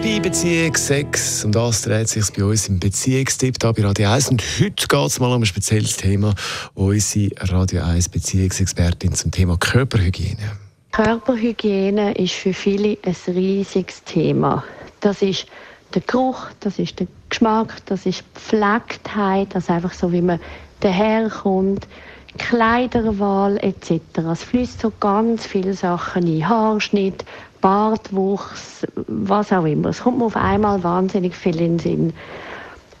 Liebe, Beziehung, Sex und das dreht sich bei uns im Beziehungstipp hier bei Radio 1. Und heute geht es mal um ein spezielles Thema. Unsere Radio 1 Beziehungsexpertin zum Thema Körperhygiene. Körperhygiene ist für viele ein riesiges Thema. Das ist der Geruch, das ist der Geschmack, das ist die Pflegtheit, also einfach so, wie man daherkommt, Kleiderwahl etc. Es fließt so ganz viele Sachen ein. Haarschnitt, Bartwuchs, was auch immer. Es kommt mir auf einmal wahnsinnig viel in den Sinn.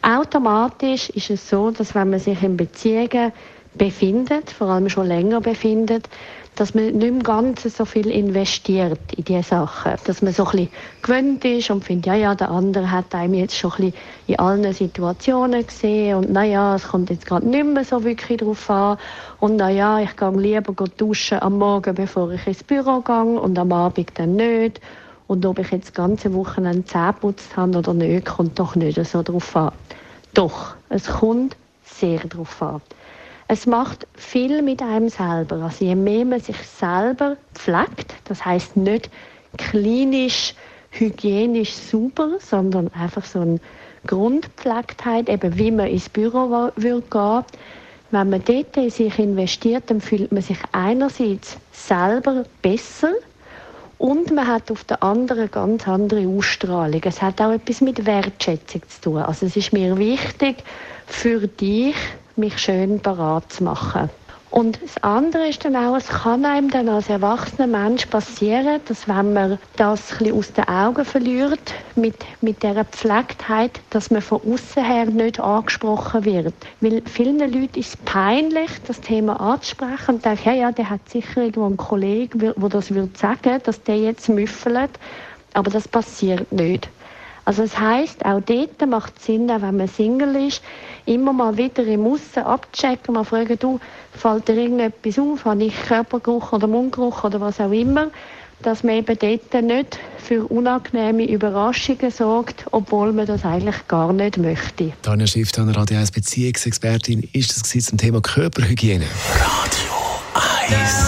Automatisch ist es so, dass wenn man sich in Beziehungen befindet, vor allem schon länger befindet, dass man nicht im Ganzen so viel investiert in diese Sachen. Dass man so ein bisschen gewöhnt ist und findet, ja, ja, der andere hat einem jetzt schon ein bisschen in allen Situationen gesehen und naja, es kommt jetzt gerade nicht mehr so wirklich drauf an und naja, ich gehe lieber duschen am Morgen, bevor ich ins Büro gehe und am Abend dann nicht. Und ob ich jetzt ganze Wochenende Zähne putzt habe oder nicht, kommt doch nicht so drauf an. Doch, es kommt sehr drauf an. Es macht viel mit einem selber. Also je mehr man sich selber pflegt, das heißt nicht klinisch, hygienisch super, sondern einfach so eine Grundpflegtheit, eben wie man ins Büro würde gehen. Wenn man dort in sich investiert, dann fühlt man sich einerseits selber besser und man hat auf der anderen ganz andere Ausstrahlung. Es hat auch etwas mit Wertschätzung zu tun. Also es ist mir wichtig, für dich mich schön parat zu machen. Und das andere ist dann auch, es kann einem dann als erwachsener Mensch passieren, dass wenn man das ein bisschen aus den Augen verliert, mit, mit dieser Pflegtheit, dass man von außen her nicht angesprochen wird. Weil vielen Leuten ist es peinlich, das Thema anzusprechen und denken, ja, ja, der hat sicher irgendwo einen Kollegen, der das würde sagen, dass der jetzt müffelt. Aber das passiert nicht. Also es heißt, auch dort macht es Sinn, auch wenn man Single ist, immer mal wieder im Aussen abzuchecken, mal fragen, du, fällt dir irgendetwas auf, habe ich Körpergeruch oder Mundgeruch oder was auch immer, dass man eben dort nicht für unangenehme Überraschungen sorgt, obwohl man das eigentlich gar nicht möchte. Tanja Schiff, Radio 1 Beziehungsexpertin, ist das zum Thema Körperhygiene? Radio 1